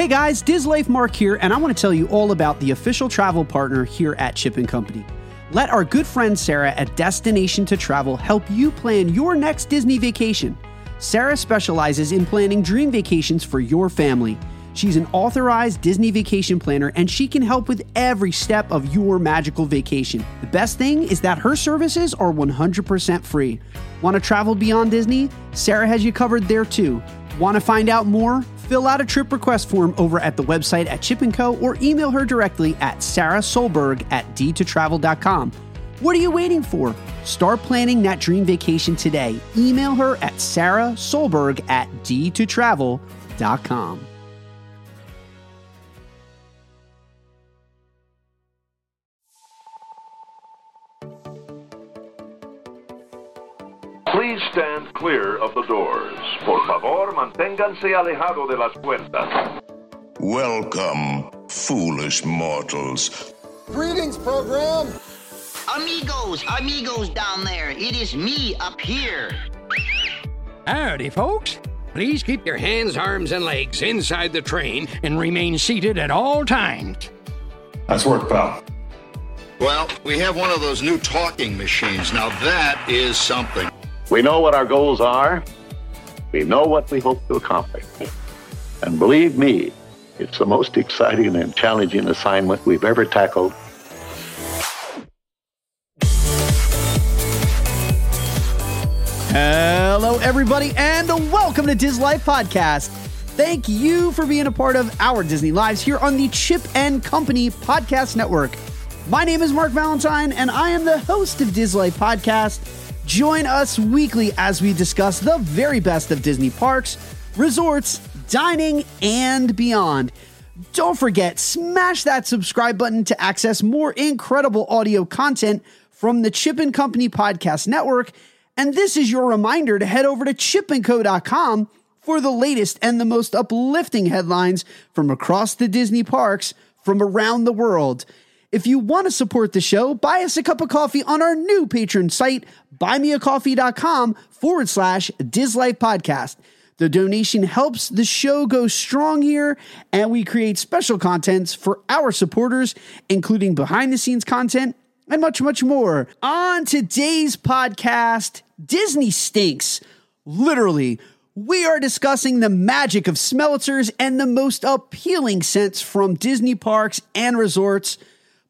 Hey guys, Diz Life Mark here, and I want to tell you all about the official travel partner here at Chip and Company. Let our good friend Sarah at Destination to Travel help you plan your next Disney vacation. Sarah specializes in planning dream vacations for your family. She's an authorized Disney vacation planner and she can help with every step of your magical vacation. The best thing is that her services are 100% free. Want to travel beyond Disney? Sarah has you covered there too. Want to find out more? Fill out a trip request form over at the website at Chip & Co. or email her directly at sarahsolberg at d2travel.com. What are you waiting for? Start planning that dream vacation today. Email her at sarahsolberg at d2travel.com. Please stand clear of the doors. Por favor, manténganse alejado de las puertas. Welcome, foolish mortals. Greetings, program. Amigos, amigos down there. It is me up here. Howdy, folks. Please keep your hands, arms, and legs inside the train and remain seated at all times. Nice work, pal. Well, we have one of those new talking machines. Now that is something. We know what our goals are. We know what we hope to accomplish. And believe me, it's the most exciting and challenging assignment we've ever tackled. Hello, everybody, and welcome to Diz Life Podcast. Thank you for being a part of our Disney Lives here on the Chip and Company Podcast Network. My name is Mark Valentine, and I am the host of Diz Life Podcast. Join us weekly as we discuss the very best of Disney parks, resorts, dining, and beyond. Don't forget, smash that subscribe button to access more incredible audio content from the Chip and Company Podcast Network. And this is your reminder to head over to chipandco.com for the latest and the most uplifting headlines from across the Disney parks from around the world. If you want to support the show, buy us a cup of coffee on our new patron site, buymeacoffee.com forward slash Dislife Podcast. The donation helps the show go strong here, and we create special contents for our supporters, including behind the scenes content and much, much more. On today's podcast, Disney stinks. Literally, we are discussing the magic of smellitzers and the most appealing scents from Disney parks and resorts.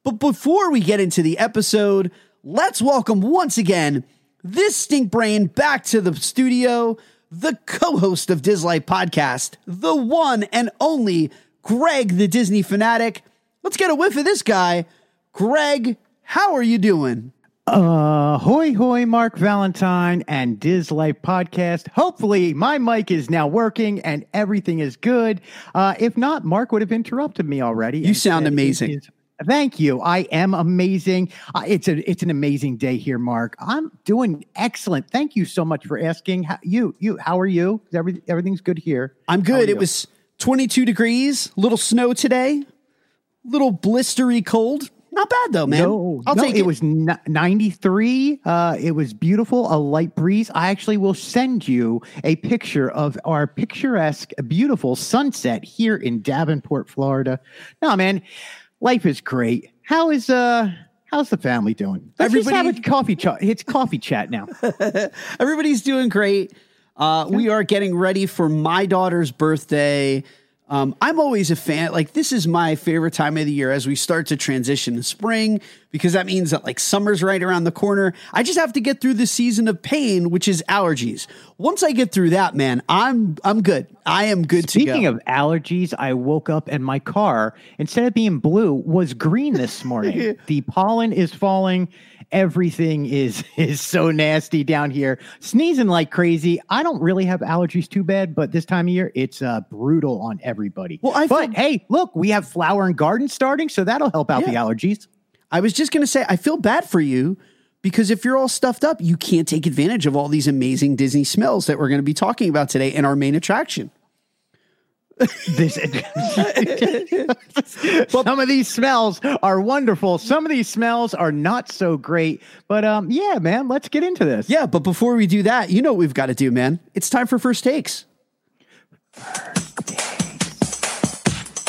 But before we get into the episode, let's welcome once again this stink brain back to the studio, the co host of Dislife Podcast, the one and only Greg the Disney fanatic. Let's get a whiff of this guy. Greg, how are you doing? Uh, hoy hoy, Mark Valentine and Diz Life podcast. Hopefully, my mic is now working and everything is good. Uh, if not, Mark would have interrupted me already. You sound amazing. Is, thank you. I am amazing. Uh, it's a it's an amazing day here, Mark. I'm doing excellent. Thank you so much for asking. How, you you how are you? Every, everything's good here. I'm good. It was 22 degrees, little snow today, little blistery cold. Not bad though, man. No, I'll no, take it. It was 93. Uh, it was beautiful, a light breeze. I actually will send you a picture of our picturesque, beautiful sunset here in Davenport, Florida. No, man, life is great. How is uh how's the family doing? Let's Everybody have a coffee chat. It's coffee chat now. Everybody's doing great. Uh, we are getting ready for my daughter's birthday. Um, I'm always a fan. Like this is my favorite time of the year as we start to transition to spring because that means that like summer's right around the corner. I just have to get through the season of pain, which is allergies. Once I get through that, man, I'm I'm good. I am good Speaking to go. of allergies, I woke up and my car instead of being blue was green this morning. the pollen is falling everything is is so nasty down here. Sneezing like crazy. I don't really have allergies too bad, but this time of year it's uh, brutal on everybody. Well, I but feel- hey, look, we have flower and garden starting, so that'll help out yeah. the allergies. I was just gonna say, I feel bad for you because if you're all stuffed up, you can't take advantage of all these amazing Disney smells that we're going to be talking about today in our main attraction this some of these smells are wonderful. Some of these smells are not so great. But um yeah man let's get into this. Yeah but before we do that you know what we've got to do man? It's time for first takes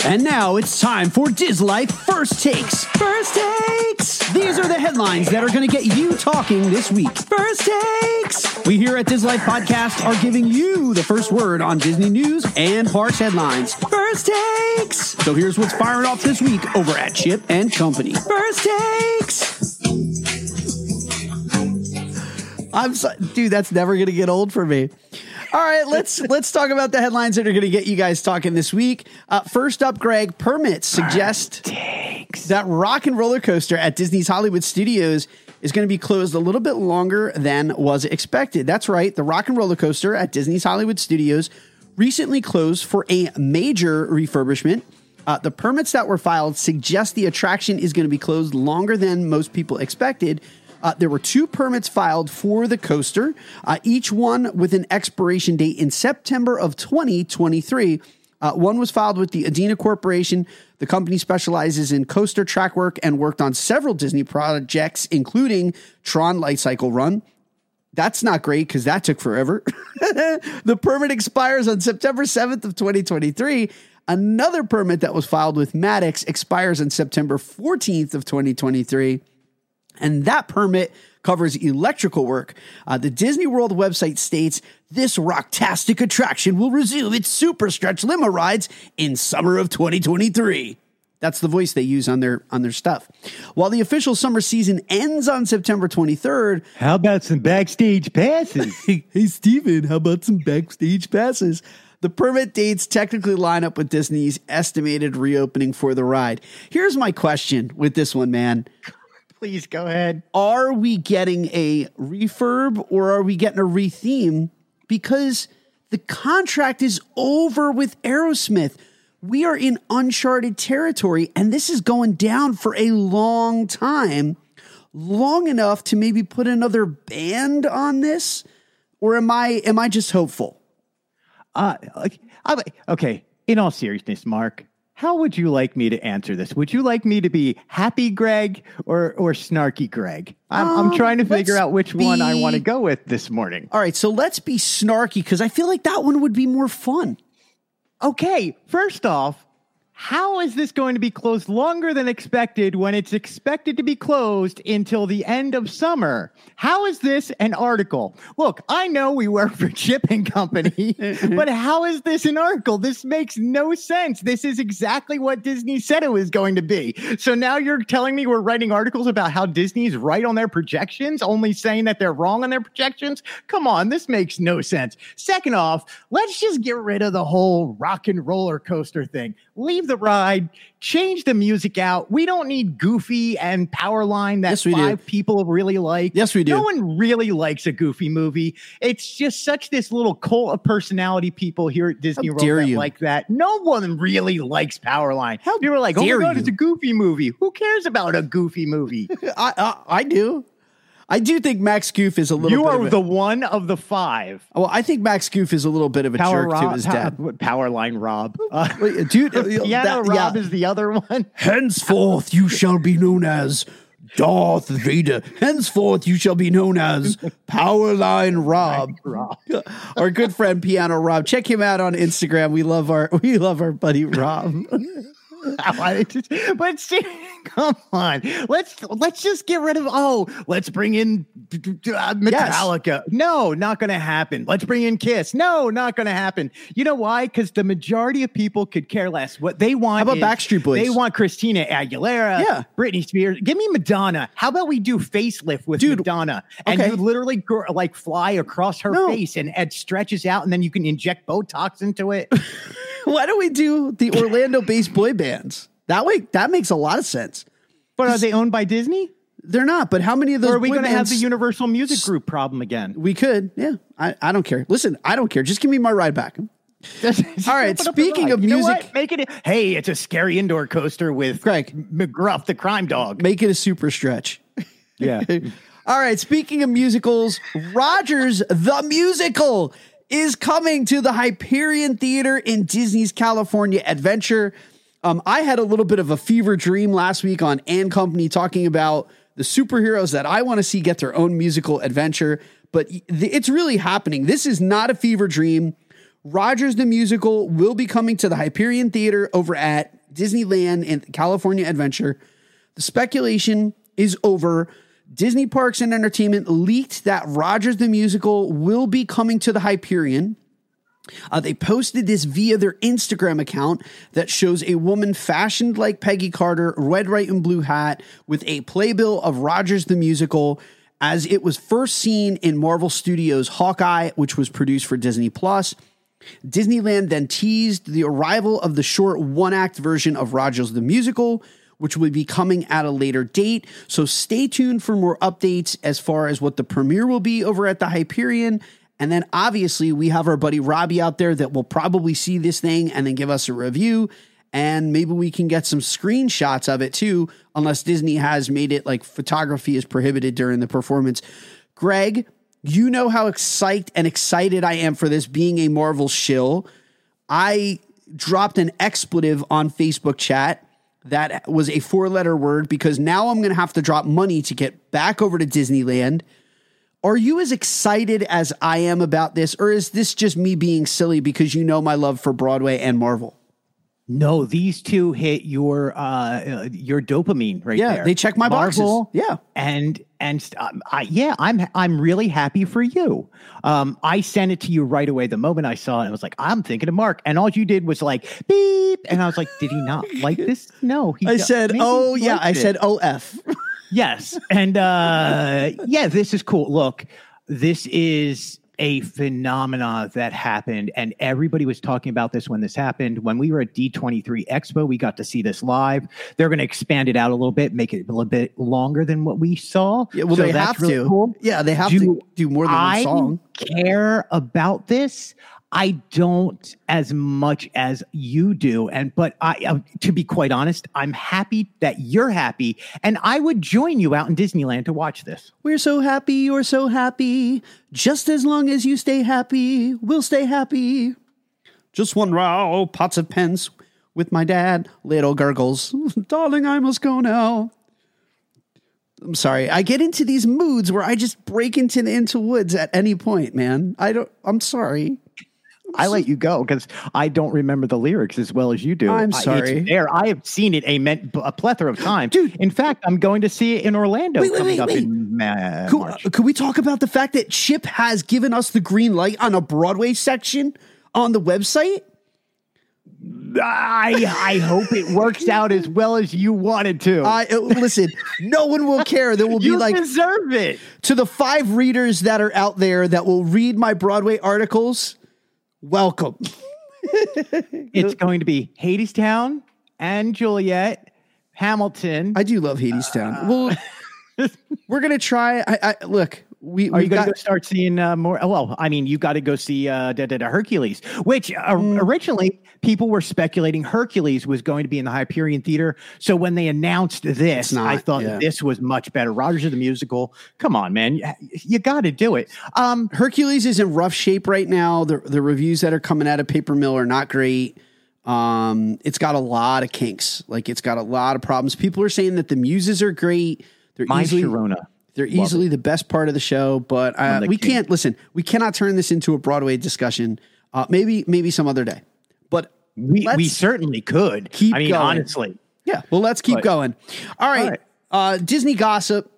And now it's time for Diz Life First Takes. First Takes! These are the headlines that are going to get you talking this week. First Takes! We here at Diz Life Podcast are giving you the first word on Disney news and parks headlines. First Takes! So here's what's firing off this week over at Chip and Company. First Takes! I'm so, dude, that's never going to get old for me. All right, let's let's talk about the headlines that are going to get you guys talking this week. Uh, first up, Greg, permits suggest that Rock and Roller Coaster at Disney's Hollywood Studios is going to be closed a little bit longer than was expected. That's right, the Rock and Roller Coaster at Disney's Hollywood Studios recently closed for a major refurbishment. Uh, the permits that were filed suggest the attraction is going to be closed longer than most people expected. Uh, there were two permits filed for the coaster, uh, each one with an expiration date in September of 2023. Uh, one was filed with the Adena Corporation. The company specializes in coaster track work and worked on several Disney projects, including Tron Light Cycle Run. That's not great because that took forever. the permit expires on September 7th of 2023. Another permit that was filed with Maddox expires on September 14th of 2023 and that permit covers electrical work. Uh, the Disney World website states this rocktastic attraction will resume its super stretch limo rides in summer of 2023. That's the voice they use on their on their stuff. While the official summer season ends on September 23rd, how about some backstage passes? hey, Steven, how about some backstage passes? The permit dates technically line up with Disney's estimated reopening for the ride. Here's my question with this one, man. Please go ahead. Are we getting a refurb or are we getting a retheme? Because the contract is over with Aerosmith. We are in uncharted territory, and this is going down for a long time, long enough to maybe put another band on this. Or am I am I just hopeful? Uh, okay. In all seriousness, Mark, how would you like me to answer this? Would you like me to be happy Greg or or snarky Greg? I'm, um, I'm trying to figure out which be... one I want to go with this morning. All right, so let's be snarky because I feel like that one would be more fun. Okay, first off, how is this going to be closed longer than expected when it's expected to be closed until the end of summer? How is this an article? Look, I know we work for Chip and Company, but how is this an article? This makes no sense. This is exactly what Disney said it was going to be. So now you're telling me we're writing articles about how Disney's right on their projections, only saying that they're wrong on their projections? Come on, this makes no sense. Second off, let's just get rid of the whole rock and roller coaster thing. Leave the ride, change the music out. We don't need Goofy and Powerline that yes, five do. people really like. Yes, we do. No one really likes a Goofy movie. It's just such this little cult of personality people here at Disney How World that like that. No one really likes Powerline. How people are like, oh my god, you. it's a Goofy movie. Who cares about a Goofy movie? I, I I do. I do think Max Goof is a little. You are a, the one of the five. Well, I think Max Goof is a little bit of a Power jerk Rob, to his dad. Powerline Rob, uh, dude. Uh, Piano that, Rob yeah. is the other one. Henceforth, you shall be known as Darth Vader. Henceforth, you shall be known as Powerline Rob. Rob. our good friend Piano Rob. Check him out on Instagram. We love our we love our buddy Rob. but see, come on, let's let's just get rid of. Oh, let's bring in uh, Metallica. Yes. No, not going to happen. Let's bring in Kiss. No, not going to happen. You know why? Because the majority of people could care less. What they want. How about Backstreet Boys? They want Christina Aguilera. Yeah, Britney Spears. Give me Madonna. How about we do facelift with Dude, Madonna, and okay. you literally like fly across her no. face, and it stretches out, and then you can inject Botox into it. Why don't we do the Orlando-based boy bands? That way, that makes a lot of sense. But are they owned by Disney? They're not. But how many of those? Or are we going to have the Universal Music Group problem again? We could. Yeah. I, I don't care. Listen, I don't care. Just give me my ride back. All right. Speaking of music, make it. Hey, it's a scary indoor coaster with Greg McGruff, the crime dog. Make it a super stretch. Yeah. All right. Speaking of musicals, Rogers the musical is coming to the Hyperion Theater in Disney's California Adventure. Um, I had a little bit of a fever dream last week on and Company talking about the superheroes that I want to see get their own musical adventure, but it's really happening. This is not a fever dream. Rogers the Musical will be coming to the Hyperion Theater over at Disneyland and California Adventure. The speculation is over. Disney Parks and Entertainment leaked that Rogers the Musical will be coming to the Hyperion. Uh, they posted this via their Instagram account that shows a woman fashioned like Peggy Carter, red, white, and blue hat, with a playbill of Rogers the Musical as it was first seen in Marvel Studios' Hawkeye, which was produced for Disney Plus. Disneyland then teased the arrival of the short one act version of Rogers the Musical, which will be coming at a later date. So stay tuned for more updates as far as what the premiere will be over at the Hyperion. And then obviously, we have our buddy Robbie out there that will probably see this thing and then give us a review. And maybe we can get some screenshots of it too, unless Disney has made it like photography is prohibited during the performance. Greg, you know how excited and excited I am for this being a Marvel shill. I dropped an expletive on Facebook chat that was a four letter word because now I'm going to have to drop money to get back over to Disneyland. Are you as excited as I am about this, or is this just me being silly because you know my love for Broadway and Marvel? No, these two hit your uh your dopamine right there. yeah, there. they check my Marvel, boxes. Yeah, and and um, I, yeah, I'm I'm really happy for you. Um, I sent it to you right away the moment I saw it. I was like, I'm thinking of Mark, and all you did was like beep, and I was like, did he not like this? No, he. I said, maybe oh yeah, I it." said OF. Yes. And uh yeah, this is cool. Look, this is a phenomena that happened and everybody was talking about this when this happened. When we were at D23 Expo, we got to see this live. They're going to expand it out a little bit, make it a little bit longer than what we saw. Yeah, well, So they have really to. cool. Yeah, they have Do to do more than one I song. care about this. I don't as much as you do, and but I, uh, to be quite honest, I'm happy that you're happy, and I would join you out in Disneyland to watch this. We're so happy, you're so happy. Just as long as you stay happy, we'll stay happy. Just one row, pots of pence with my dad, little gurgles. Darling, I must go now. I'm sorry. I get into these moods where I just break into the into woods at any point, man. I don't I'm sorry. I let you go because I don't remember the lyrics as well as you do. I'm I- it's sorry. there, I have seen it a, men- a plethora of times, dude. In fact, I'm going to see it in Orlando Wait, wait, coming wait, up wait. in Ma- Could, March. uh, could we talk about the fact that Chip has given us the green light on a Broadway section on the website? I I hope it works out as well as you wanted to. I uh, listen. No one will care. There will be you like deserve it. to the five readers that are out there that will read my Broadway articles. Welcome. It's going to be Hadestown and Juliet, Hamilton. I do love Hadestown. well, we're gonna try. I, I look. We you got to go start seeing uh, more? oh, Well, I mean, you got to go see uh, da, da, da, Hercules, which uh, Mm. originally people were speculating Hercules was going to be in the Hyperion Theater. So when they announced this, not, I thought yeah. this was much better. Rogers of the Musical, come on, man, you, you got to do it. Um, Hercules is in rough shape right now. The the reviews that are coming out of Paper Mill are not great. Um, it's got a lot of kinks. Like it's got a lot of problems. People are saying that the muses are great. They're my easily Sharona. They're easily the best part of the show. But uh, the we king. can't listen. We cannot turn this into a Broadway discussion. Uh, maybe maybe some other day. But We, we certainly could. keep I mean, going. honestly. Yeah. Well, let's keep But- going. All right. All right. Uh, Disney gossip.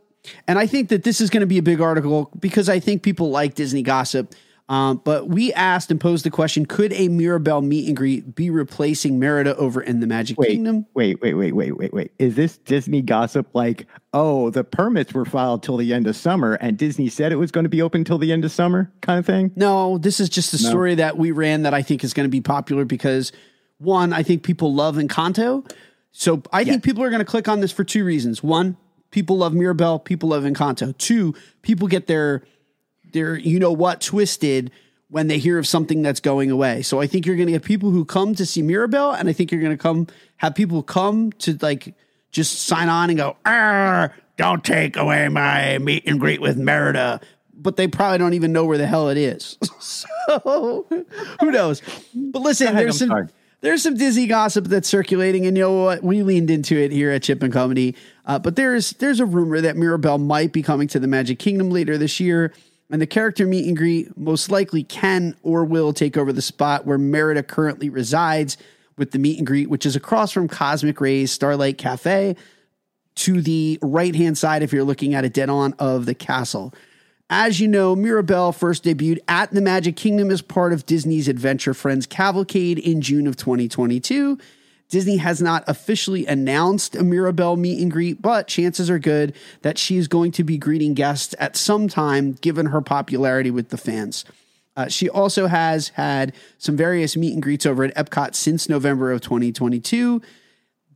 And I think that this is going to be a big article because I think people like Disney gossip. Um, but we asked and posed the question Could a Mirabel meet and greet be replacing Merida over in the Magic Wait, Kingdom? wait, wait, wait, wait, wait, wait. Is this Disney gossip like, oh, the permits were filed till the end of summer and Disney said it was going to be open till the end of summer kind of thing? No, this is just a story that we ran that I think is going to be popular because one, I think people love Encanto. So I think people are going to click on this for two reasons. One, people love Mirabel, people love Encanto. Two, people get their their you know what twisted when they hear of something that's going away. So I think you're going to get people who come to see Mirabel, and I think you're going to come have people come to like just sign on and go, "Arr, don't take away my meet and greet with Merida." But they probably don't even know where the hell it is. so who knows? But listen, ahead, there's I'm some sorry. there's some dizzy gossip that's circulating, and you know what? We leaned into it here at Chip and Company. Uh, but there's there's a rumor that Mirabel might be coming to the Magic Kingdom later this year. And the character meet and greet most likely can or will take over the spot where Merida currently resides with the meet and greet, which is across from Cosmic Rays Starlight Cafe to the right hand side if you're looking at it dead on of the castle. As you know, Mirabel first debuted at the Magic Kingdom as part of Disney's Adventure Friends Cavalcade in June of 2022. Disney has not officially announced a Mirabel meet and greet, but chances are good that she is going to be greeting guests at some time given her popularity with the fans. Uh, she also has had some various meet and greets over at Epcot since November of 2022.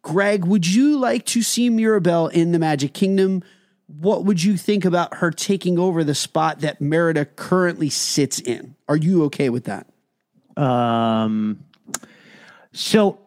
Greg, would you like to see Mirabel in the Magic Kingdom? What would you think about her taking over the spot that Merida currently sits in? Are you okay with that? Um, so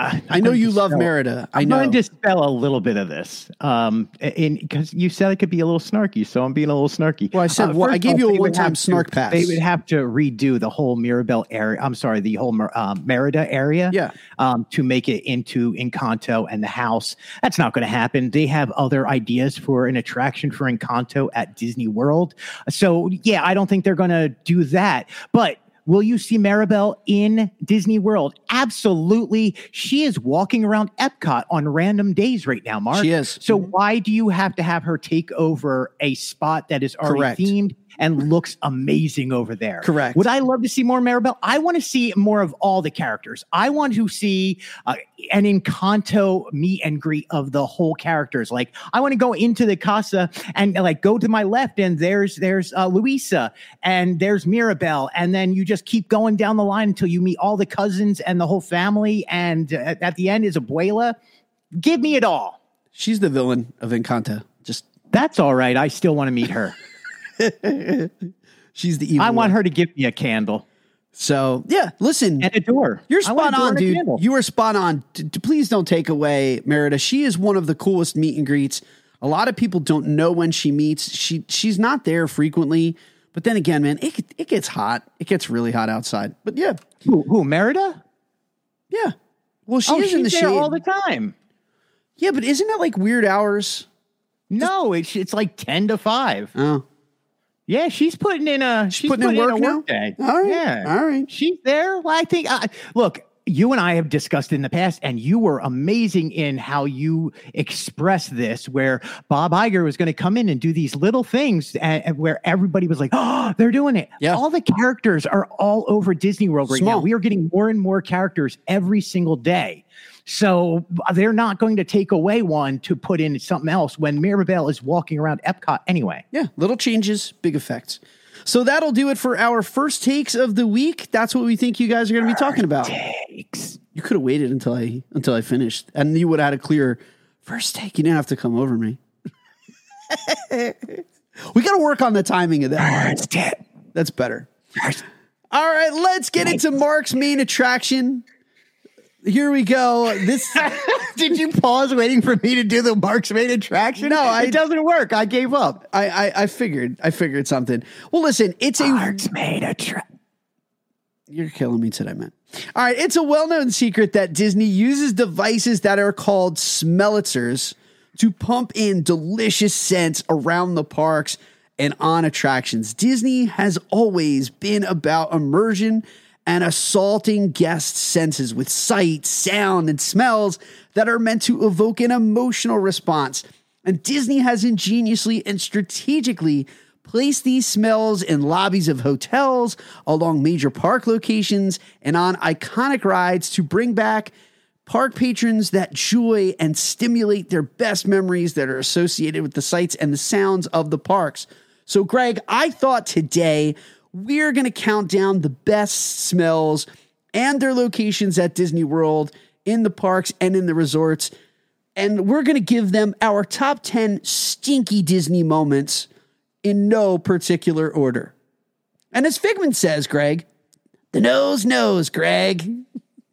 I, I know you love Merida. I I'm know. going to dispel a little bit of this, um, in because you said it could be a little snarky, so I'm being a little snarky. Well, I said- well, I gave you a one-time have to- snark pass. They would have to redo the whole Mirabel area. I'm sorry, the whole um, Merida area. Yeah. Um, to make it into Encanto and the house. That's not going to happen. They have other ideas for an attraction for Encanto at Disney World. So yeah, I don't think they're going to do that, but. Will you see Mirabel in Disney World? Absolutely. She is walking around Epcot on random days right now, Mark. She is. So why do you have to have her take over a spot that is already Correct. themed and looks amazing over there? Correct. Would I love to see more Mirabel? I want to see more of all the characters. I want to see uh, an Encanto meet and greet of the whole characters. Like I want to go into the casa and like go to my left and there's there's uh, Luisa and there's Mirabel and then you just keep going down the line until you meet all the cousins and the whole family and uh, at the end is Abuela. Give me it all. She's the villain of Encanto. Just That's all right. I still want to meet her. she's the evil. I want one. her to give me a candle So yeah, listen. and a door. You're spot on, dude. You are spot on. D- please don't take away Merida. She is one of the coolest meet and greets. A lot of people don't know when she meets. She she's not there frequently. But then again, man, it it gets hot. It gets really hot outside. But yeah, Who, who Merida? yeah. Well, she oh, is in the shade. all the time. yeah, but isn't that like weird hours? No, it's it's like ten to five. Oh, Yeah, she's putting in a she's, putting in work a now? work day. All right, Yeah, all right. She's there. Well, I think. Uh, look, you and I have discussed in the past, and you were amazing in how you express this. Where Bob Iger was going to come in and do these little things, and, and where everybody was like, "Oh, they're doing it." Yeah. all the characters are all over Disney World right now. We are getting more and more characters every single day. So uh, they're not going to take away one to put in something else when Mirabel is walking around Epcot anyway. Yeah, little changes, big effects. So that'll do it for our first takes of the week. That's what we think you guys are going to be talking about. Takes. You could have waited until I until I finished, and you would have had a clear first take. You didn't have to come over me. we got to work on the timing of that. That's better. All right, let's get into Mark's main attraction. Here we go. This Did you pause waiting for me to do the Mark's main attraction? No, I- it doesn't work. I gave up. I, I I figured I figured something. Well, listen, it's a Mark's main attraction. You're killing me today, man. All right, it's a well-known secret that Disney uses devices that are called smellitzers to pump in delicious scents around the parks and on attractions. Disney has always been about immersion and assaulting guest senses with sight, sound, and smells that are meant to evoke an emotional response. And Disney has ingeniously and strategically placed these smells in lobbies of hotels, along major park locations, and on iconic rides to bring back park patrons that joy and stimulate their best memories that are associated with the sights and the sounds of the parks. So, Greg, I thought today we're going to count down the best smells and their locations at Disney World, in the parks, and in the resorts. And we're going to give them our top 10 stinky Disney moments in no particular order. And as Figment says, Greg, the nose knows, Greg.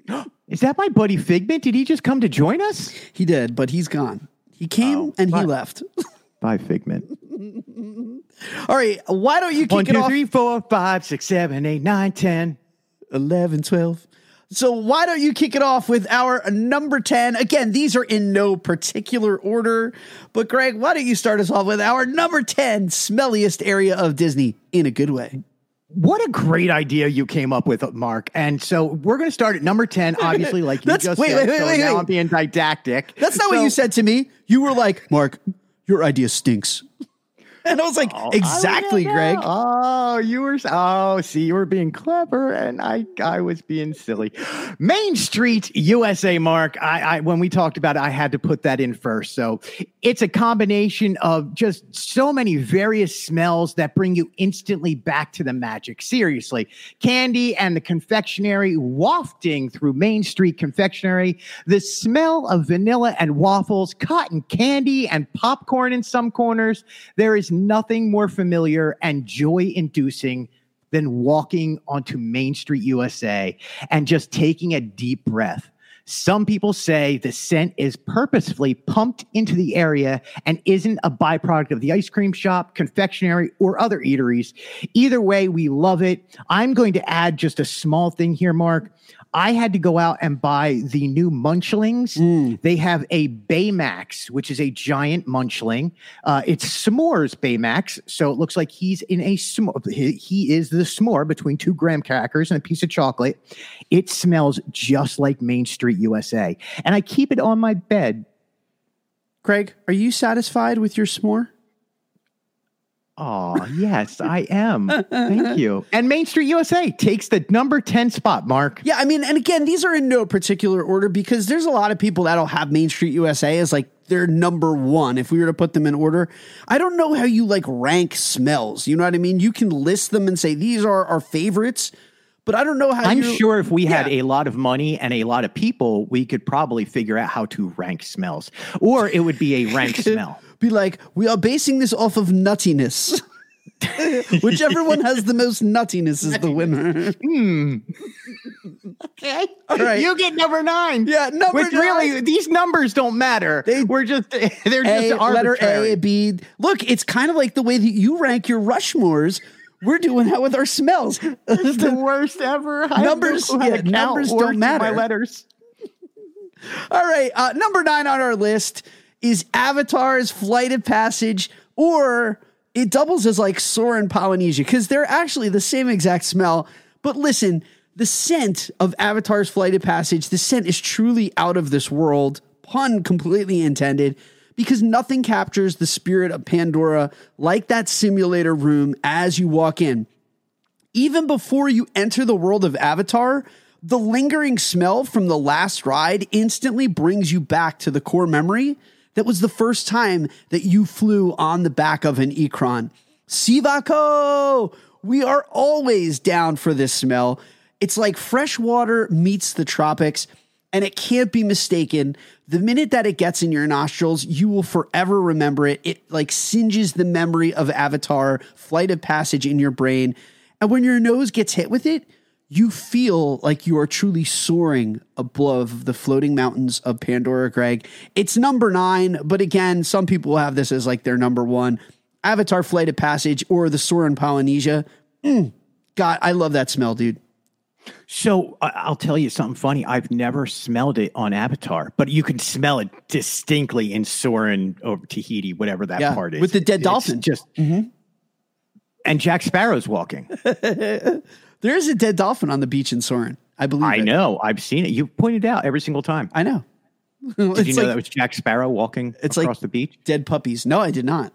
Is that my buddy Figment? Did he just come to join us? He did, but he's gone. He came Oh, and he left. Bye, Figment. All right, why don't you kick One, it two, off? three, four, five, six, seven, eight, nine, ten. 11, 12. So why don't you kick it off with our number 10? Again, these are in no particular order, but Greg, why don't you start us off with our number 10 smelliest area of Disney in a good way? What a great idea you came up with, Mark. And so we're going to start at number 10, obviously, like you That's- just wait, said. wait, wait, so wait, now wait. I'm being didactic. That's not what So- you said to me. You were like, Mark, your idea stinks. And I was like, Oh, exactly, Greg. Oh, you were. Oh, see, you were being clever, and I, I was being silly. Main Street USA, Mark. I, I, when we talked about it, I had to put that in first. So it's a combination of just so many various smells that bring you instantly back to the magic. Seriously, candy and the confectionery wafting through Main Street Confectionery. The smell of vanilla and waffles, cotton candy, and popcorn in some corners. There is nothing more familiar and joy inducing than walking onto Main Street USA and just taking a deep breath. Some people say the scent is purposefully pumped into the area and isn't a byproduct of the ice cream shop, confectionery, or other eateries. Either way, we love it. I'm going to add just a small thing here, Mark. I had to go out and buy the new Munchlings. They have a Baymax, which is a giant munchling. Uh, it's s'mores Baymax, so it looks like he's in a s'more. He, he is the s'more between two graham crackers and a piece of chocolate. It smells just like Main Street USA, and I keep it on my bed. Craig, are you satisfied with your s'more? Oh, yes, I am. Thank you. And Main Street USA takes the number 10 spot, Mark. Yeah, I mean, and again, these are in no particular order because there's a lot of people that'll have Main Street USA as like their number one if we were to put them in order. I don't know how you like rank smells. You know what I mean? You can list them and say these are our favorites, but I don't know how I'm sure if we had a lot of money and a lot of people, we could probably figure out how to rank smells, or it would be a rank smell. Be like, we are basing this off of nuttiness. Whichever one has the most nuttiness is the winner. Okay. All right. You get number nine. Yeah, number Which really, these numbers don't matter. They- We're just, they're A, just letter. A, B. Look, it's kind of like the way that you rank your Rushmores. We're doing that with our smells. It's the worst ever. No Numbers- to yeah, numbers don't matter. My letters. All right, uh, number nine on our list is Avatar's Flight of Passage, or it doubles as like Soarin' Polynesia because they're actually the same exact smell. But listen, the scent of Avatar's Flight of Passage, the scent is truly out of this world, pun completely intended, because nothing captures the spirit of Pandora like that simulator room as you walk in even before you enter the world of Avatar, the lingering smell from the last ride instantly brings you back to the core memory that was the first time that you flew on the back of an ikran. Sivako! We are always down for this smell. It's like fresh water meets the tropics, and it can't be mistaken. The minute that it gets in your nostrils, you will forever remember it. It like singes the memory of Avatar, Flight of Passage in your brain. And when your nose gets hit with it, you feel like you are truly soaring above the floating mountains of Pandora, Greg. It's number nine, but again, some people have this as like their number one. Avatar Flight of Passage or the Soarin' Polynesia. Mm, God, I love that smell, dude. So I'll tell you something funny. I've never smelled it on Avatar, but you can smell it distinctly in Soarin' or Tahiti, whatever that Yeah, part is. with the dead It's dolphin. Just and Jack Sparrow's walking. There is a dead dolphin on the beach in Soarin'. I believe I it. know. I've seen it. You pointed out every single time. I know. Did you It's know like that was Jack Sparrow walking It's like- across the beach? dead puppies. No, I did not.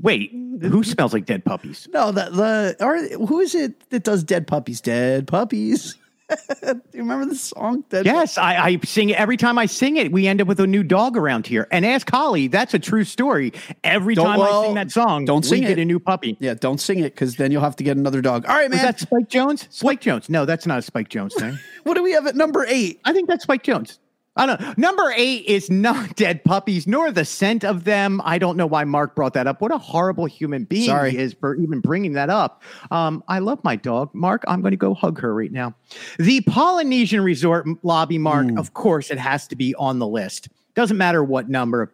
Wait, who smells like dead puppies? No, the the or who is it that does dead puppies? Dead puppies. Do you remember the song? Dead Yes, I, I sing it every time I sing it. We end up with a new dog around here. And ask Holly, that's a true story. Every Don't- time well, I sing that song, don't sing we get it. a new puppy. Yeah, don't sing it because then you'll have to get another dog. All right, Was man. that Spike Jones? Spike Jones. No, that's not a Spike Jones thing. what do we have at number eight? I think that's Spike Jones. I don't know. Number eight is not dead puppies, nor the scent of them. I don't know why Mark brought that up. What a horrible human being Sorry. he is for even bringing that up. Um, I love my dog. Mark, I'm going to go hug her right now. The Polynesian Resort lobby, Mark, Hmm. of course, it has to be on the list. Doesn't matter what number.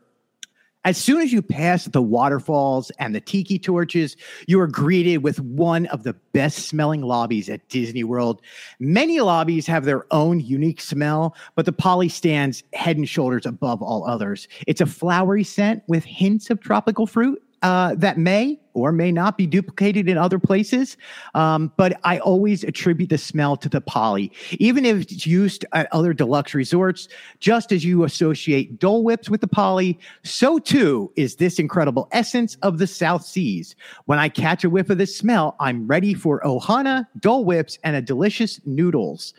As soon as you pass the waterfalls and the tiki torches, you are greeted with one of the best smelling lobbies at Disney World. Many lobbies have their own unique smell, but the Poly stands head and shoulders above all others. It's a flowery scent with hints of tropical fruit uh, that may or may not be duplicated in other places. Um, but I always attribute the smell to the poly, even if it's used at other deluxe resorts. Just as you associate Dole Whips with the poly, so too is this incredible essence of the South Seas. When I catch a whiff of this smell, I'm ready for Ohana, Dole Whips, and a delicious noodles.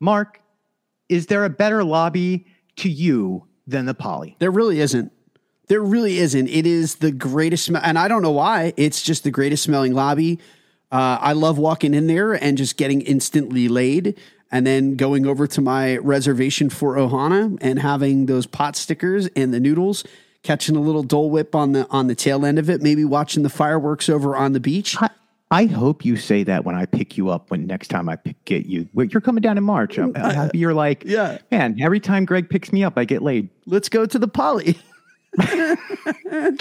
Mark, is there a better lobby to you than the poly? There really isn't. There really isn't. It is the greatest smell, and I don't know why. It's just the greatest smelling lobby. Uh, I love walking in there and just getting instantly laid, and then going over to my reservation for Ohana and having those pot stickers and the noodles, catching a little Dole Whip on the on the tail end of it, maybe watching the fireworks over on the beach. I, I hope you say that when I pick you up when next time I pick, get you. You're coming down in March. I'm, I'm happy you're like, Yeah. man. Every time Greg picks me up, I get laid. Let's go to the poly.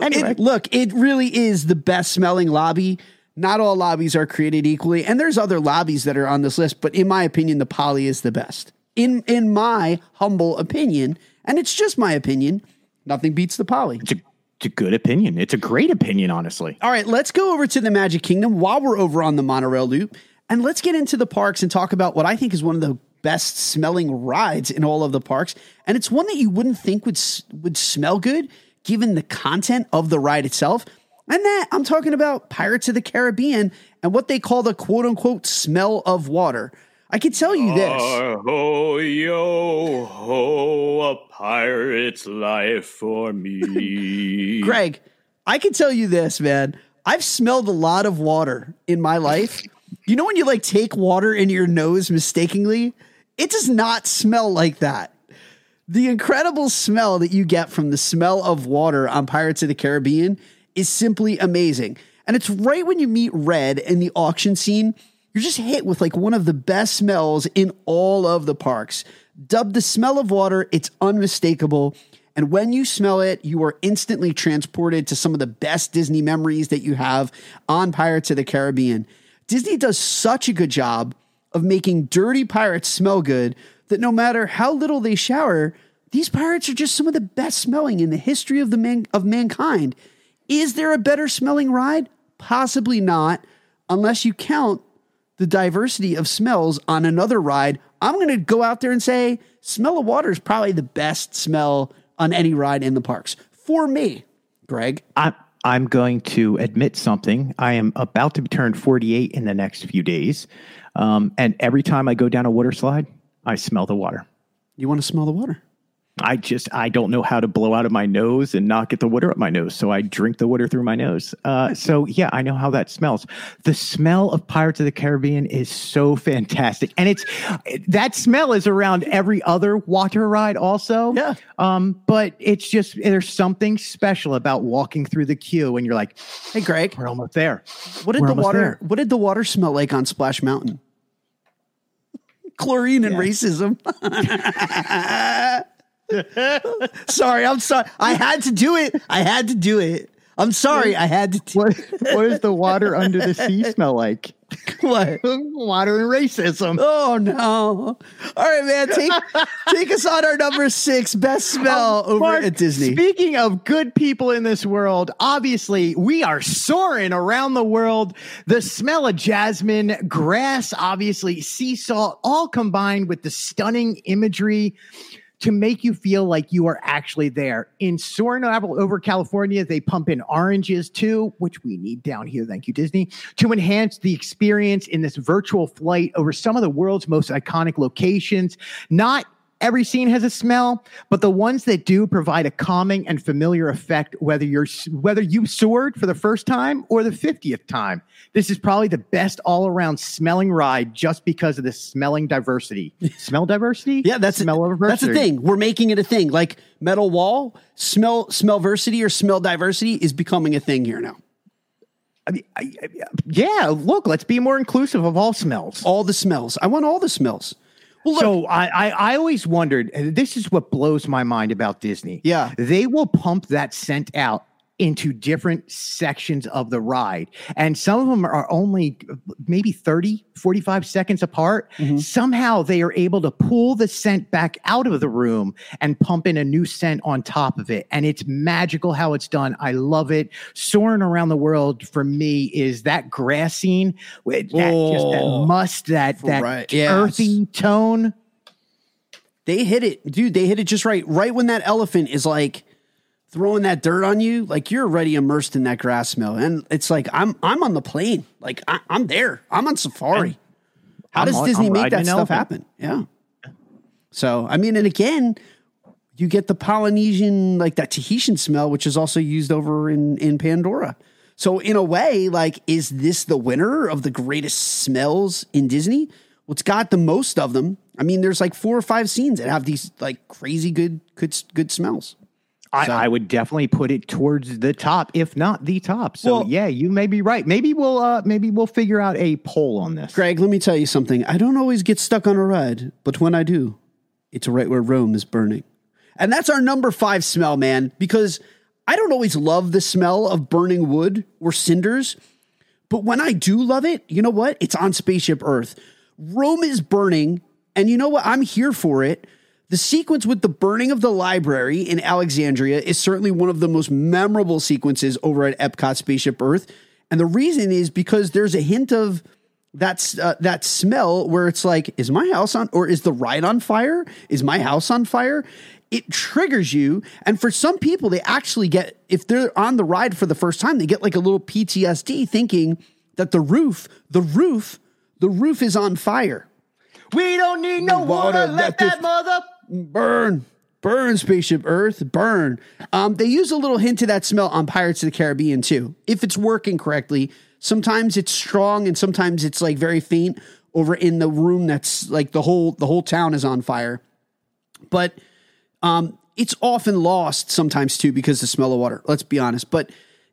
Anyway. It- look, it really is the best smelling lobby. Not all lobbies are created equally, and there's other lobbies that are on this list, but in my opinion, the poly is the best. In in my humble opinion, and it's just my opinion, nothing beats the poly. It's a, it's a good opinion. It's a great opinion, honestly. All right, let's go over to the Magic Kingdom while we're over on the monorail loop, and let's get into the parks and talk about what I think is one of the best smelling rides in all of the parks, and it's one that you wouldn't think would would smell good given the content of the ride itself. And that I'm talking about Pirates of the Caribbean and what they call the quote unquote smell of water. I can tell you this. Ho yo ho, a pirate's life for me. Greg, I can tell you this, man. I've smelled a lot of water in my life. You know when you like take water in your nose mistakenly? It does not smell like that. The incredible smell that you get from the smell of water on Pirates of the Caribbean is simply amazing. And it's right when you meet Red in the auction scene, you're just hit with like one of the best smells in all of the parks. Dubbed the smell of water, it's unmistakable. And when you smell it, you are instantly transported to some of the best Disney memories that you have on Pirates of the Caribbean. Disney does such a good job of making dirty pirates smell good that no matter how little they shower, these pirates are just some of the best smelling in the history of the man- of mankind. Is there a better smelling ride? Possibly not, unless you count the diversity of smells on another ride. I'm going to go out there and say smell of water is probably the best smell on any ride in the parks for me. Greg, I'm I'm going to admit something. I am about to turn 48 in the next few days, um, and every time I go down a water slide, I smell the water. you want to smell the water? I just I don't know how to blow out of my nose and not get the water up my nose, so I drink the water through my nose. Uh, so yeah, I know how that smells. The smell of Pirates of the Caribbean is so fantastic, and it's that smell is around every other water ride also. Yeah. Um, but it's just there's something special about walking through the queue, and you're like, Hey, Greg, we're almost there. what did We're the water? there. What did the water smell like on Splash Mountain? Chlorine and racism. sorry, I'm sorry. I had to do it. I had to do it. I'm sorry. I had to. Do What what does the water under the sea smell like? what? Water and racism. Oh no! All right, man. Take take us on our number six best um, smell over Mark, at Disney. Speaking of good people in this world, obviously we are soaring around the world. The smell of jasmine, grass, obviously sea salt, all combined with the stunning imagery to make you feel like you are actually there. In over over California, they pump in oranges too, which we need down here. Thank you, Disney, to enhance the experience in this virtual flight over some of the world's most iconic locations. Not Every scene has a smell, but the ones that do provide a calming and familiar effect whether you're whether you soared for the first time or the 50th time. This is probably the best all-around smelling ride just because of the smelling diversity. Smell diversity? Yeah, that's smell a, diversity. That's the thing. We're making it a thing. Like metal wall, smell smellversity or smell diversity is becoming a thing here now. I mean, I- I- yeah, look, let's be more inclusive of all smells. All the smells. I want all the smells. So I, I I always wondered. and This is what blows my mind about Disney. Yeah. they will pump that scent out into different sections of the ride and some of them are only maybe 30 45 seconds apart Mm-hmm. somehow they are able to pull the scent back out of the room and pump in a new scent on top of it and it's magical how it's done i love it soaring around the world for me is that grass scene with that, just that Oh, must that that right. Yes. earthy tone They hit it, dude. They hit it just right. Right when that elephant is like throwing that dirt on you, like you're already immersed in that grass smell, and it's like I'm I'm on the plane, like I, I'm there. I'm on safari. How I'm does on- Disney I'm make that stuff elephant. happen? Yeah. So I mean, and again, you get the Polynesian, like that Tahitian smell, which is also used over in in Pandora. So in a way, like, is this the winner of the greatest smells in Disney? Well, it's got the most of them. I mean, there's like four or five scenes that have these like crazy good good good smells. I, So- I would definitely put it towards the top, if not the top. So Well- yeah, you may be right. Maybe we'll uh maybe we'll figure out a poll on this. Greg, let me tell you something. I don't always get stuck on a ride, but when I do, it's right where Rome is burning. And that's our number five smell, man, because I don't always love the smell of burning wood or cinders. But when I do love it, you know what? It's on Spaceship Earth. Rome is burning. And you know what? I'm here for it. The sequence with the burning of the library in Alexandria is certainly one of the most memorable sequences over at Epcot Spaceship Earth. And the reason is because there's a hint of that's uh, that smell where it's like, is my house on, or is the ride on fire? Is my house on fire? It triggers you, and for some people, they actually get if they're on the ride for the first time, they get like a little PTSD, thinking that the roof, the roof, the roof is on fire. We don't need no Water, water. let Let this- that mother. Burn. Burn spaceship earth. Burn. Um, they use a little hint of that smell on pirates of the caribbean too. If it's working correctly sometimes it's strong and sometimes it's like very faint over in the room that's like the whole the whole town is on fire. But um, it's often lost sometimes too because the smell of water let's be honest. But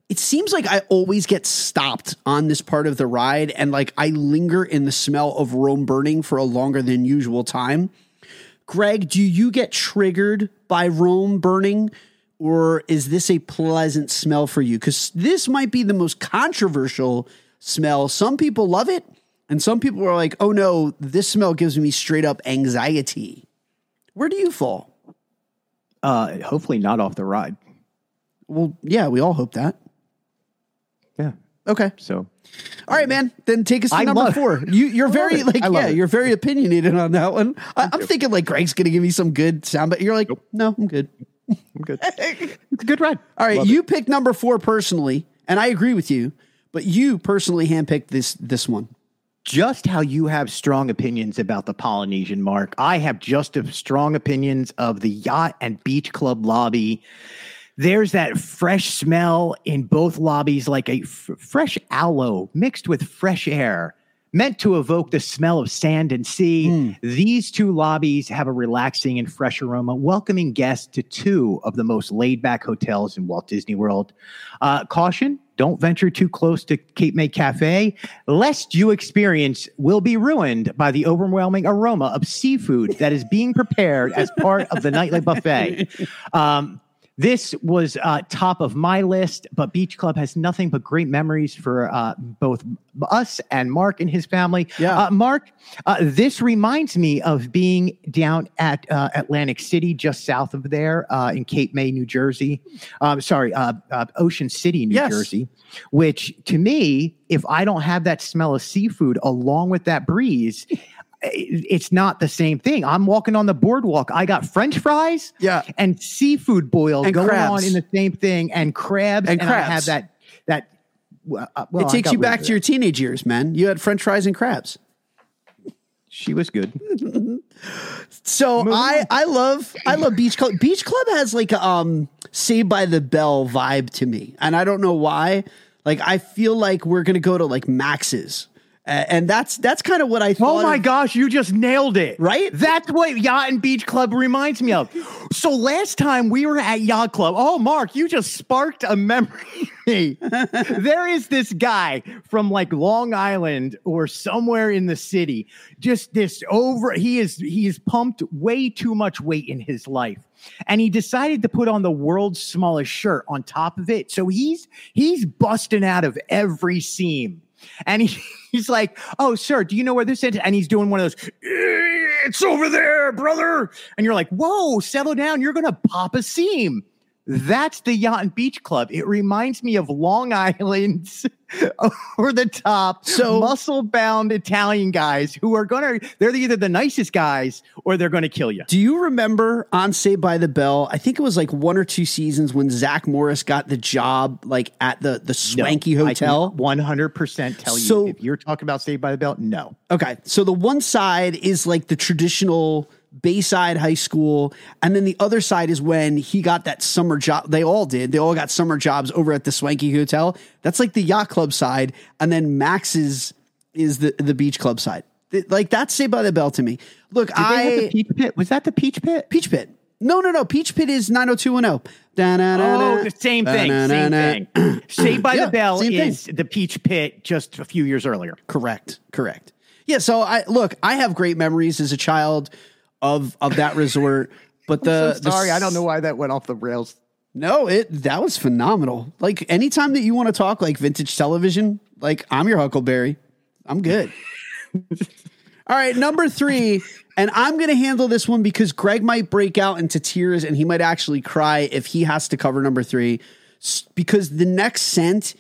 it seems like i always get stopped on this part of the ride and like i linger in the smell of rome burning for a longer than usual time Greg, do you get triggered by Rome burning, or is this a pleasant smell for you? Because this might be the most controversial smell. Some people love it, and some people are like, oh no, this smell gives me straight up anxiety. Where do you fall? Uh, hopefully not off the ride. Well, yeah, we all hope that. Yeah. Okay. So All right, man. Then take us to I number love- four. You, you're very it. like, yeah, it. you're very opinionated on that one. I, I'm thinking like Greg's going to give me some good sound, but you're like, no, I'm good. I'm good. it's a good ride. All right, Love you picked number four personally, and I agree with you. But you personally handpicked this this one. just how you have strong opinions about the Polynesian mark, I have just as strong opinions of the yacht and beach club lobby. There's that fresh smell in both lobbies, like a f- fresh aloe mixed with fresh air, meant to evoke the smell of sand and sea. These two lobbies have a relaxing and fresh aroma, welcoming guests to two of the most laid back hotels in Walt Disney World. Uh, caution don't venture too close to Cape May Cafe, lest you experience will be ruined by the overwhelming aroma of seafood that is being prepared as part of the nightly buffet. Um, this was uh, top of my list, but Beach Club has nothing but great memories for uh, both us and Mark and his family. Yeah. Uh, Mark, uh, this reminds me of being down at uh, Atlantic City, just south of there uh, in Cape May, New Jersey. Um, sorry, uh, uh, Ocean City, New Yes. Jersey. Which to me, if I don't have that smell of seafood along with that breeze, it's not the same thing. I'm walking on the boardwalk. I got French fries, Yeah. and seafood boil And going crabs. on in the same thing, and crabs, And I crabs. have that that. well, uh, it takes you back to your teenage years, man. You had French fries and crabs. She was good. So I I love I love Beach Club. Beach Club has like a, um Saved by the Bell vibe to me, and I don't know why. Like I feel like we're gonna go to like Max's and that's that's kind of what I oh thought. Oh my of- gosh, you just nailed it. Right? That's what Yacht and Beach Club reminds me of. So last time we were at Yacht Club, oh Mark, you just sparked a memory. there is this guy from like Long Island or somewhere in the city. Just this over he is he is pumped way too much weight in his life. And he decided to put on the world's smallest shirt on top of it. So he's he's busting out of every seam. And he, he's like, "Oh, sir, do you know where this is?" And he's doing one of those. It's over there, brother. And you're like, "Whoa, settle down. You're gonna pop a seam." That's the Yacht and Beach Club. It reminds me of Long Island's over the top, So- muscle bound Italian guys who are gonna. They're either the nicest guys or they're gonna kill you. Do you remember on Saved by the Bell? I think it was like one or two seasons when Zach Morris got the job, like at the the swanky hotel. One hundred percent tell you So- if you're talking about Saved by the Bell. No, Okay, so the one side is like the traditional Bayside High School, and then the other side is when he got that summer job. They all did. They all got summer jobs over at the Swanky Hotel. That's like the yacht club side, and then Max's is the the beach club side. Like that's Saved by the Bell to me. Look, Did they have I the Peach Pit. Was that the Peach Pit? Peach Pit. No, no, no. Peach Pit is nine hundred two one oh. zero. Oh, the same thing. Same thing. Saved by Yeah, the Bell same thing. is the Peach Pit just a few years earlier. Correct. Correct. Yeah. So I look. I have great memories as a child of of that resort. But the so the sorry, I s- don't know why that went off the rails. No, it that was phenomenal. Like anytime that you want to talk like vintage television, like I'm your Huckleberry. I'm good. All right, number three, and I'm going to handle this one because Greg might break out into tears and he might actually cry if he has to cover number three, because the next scent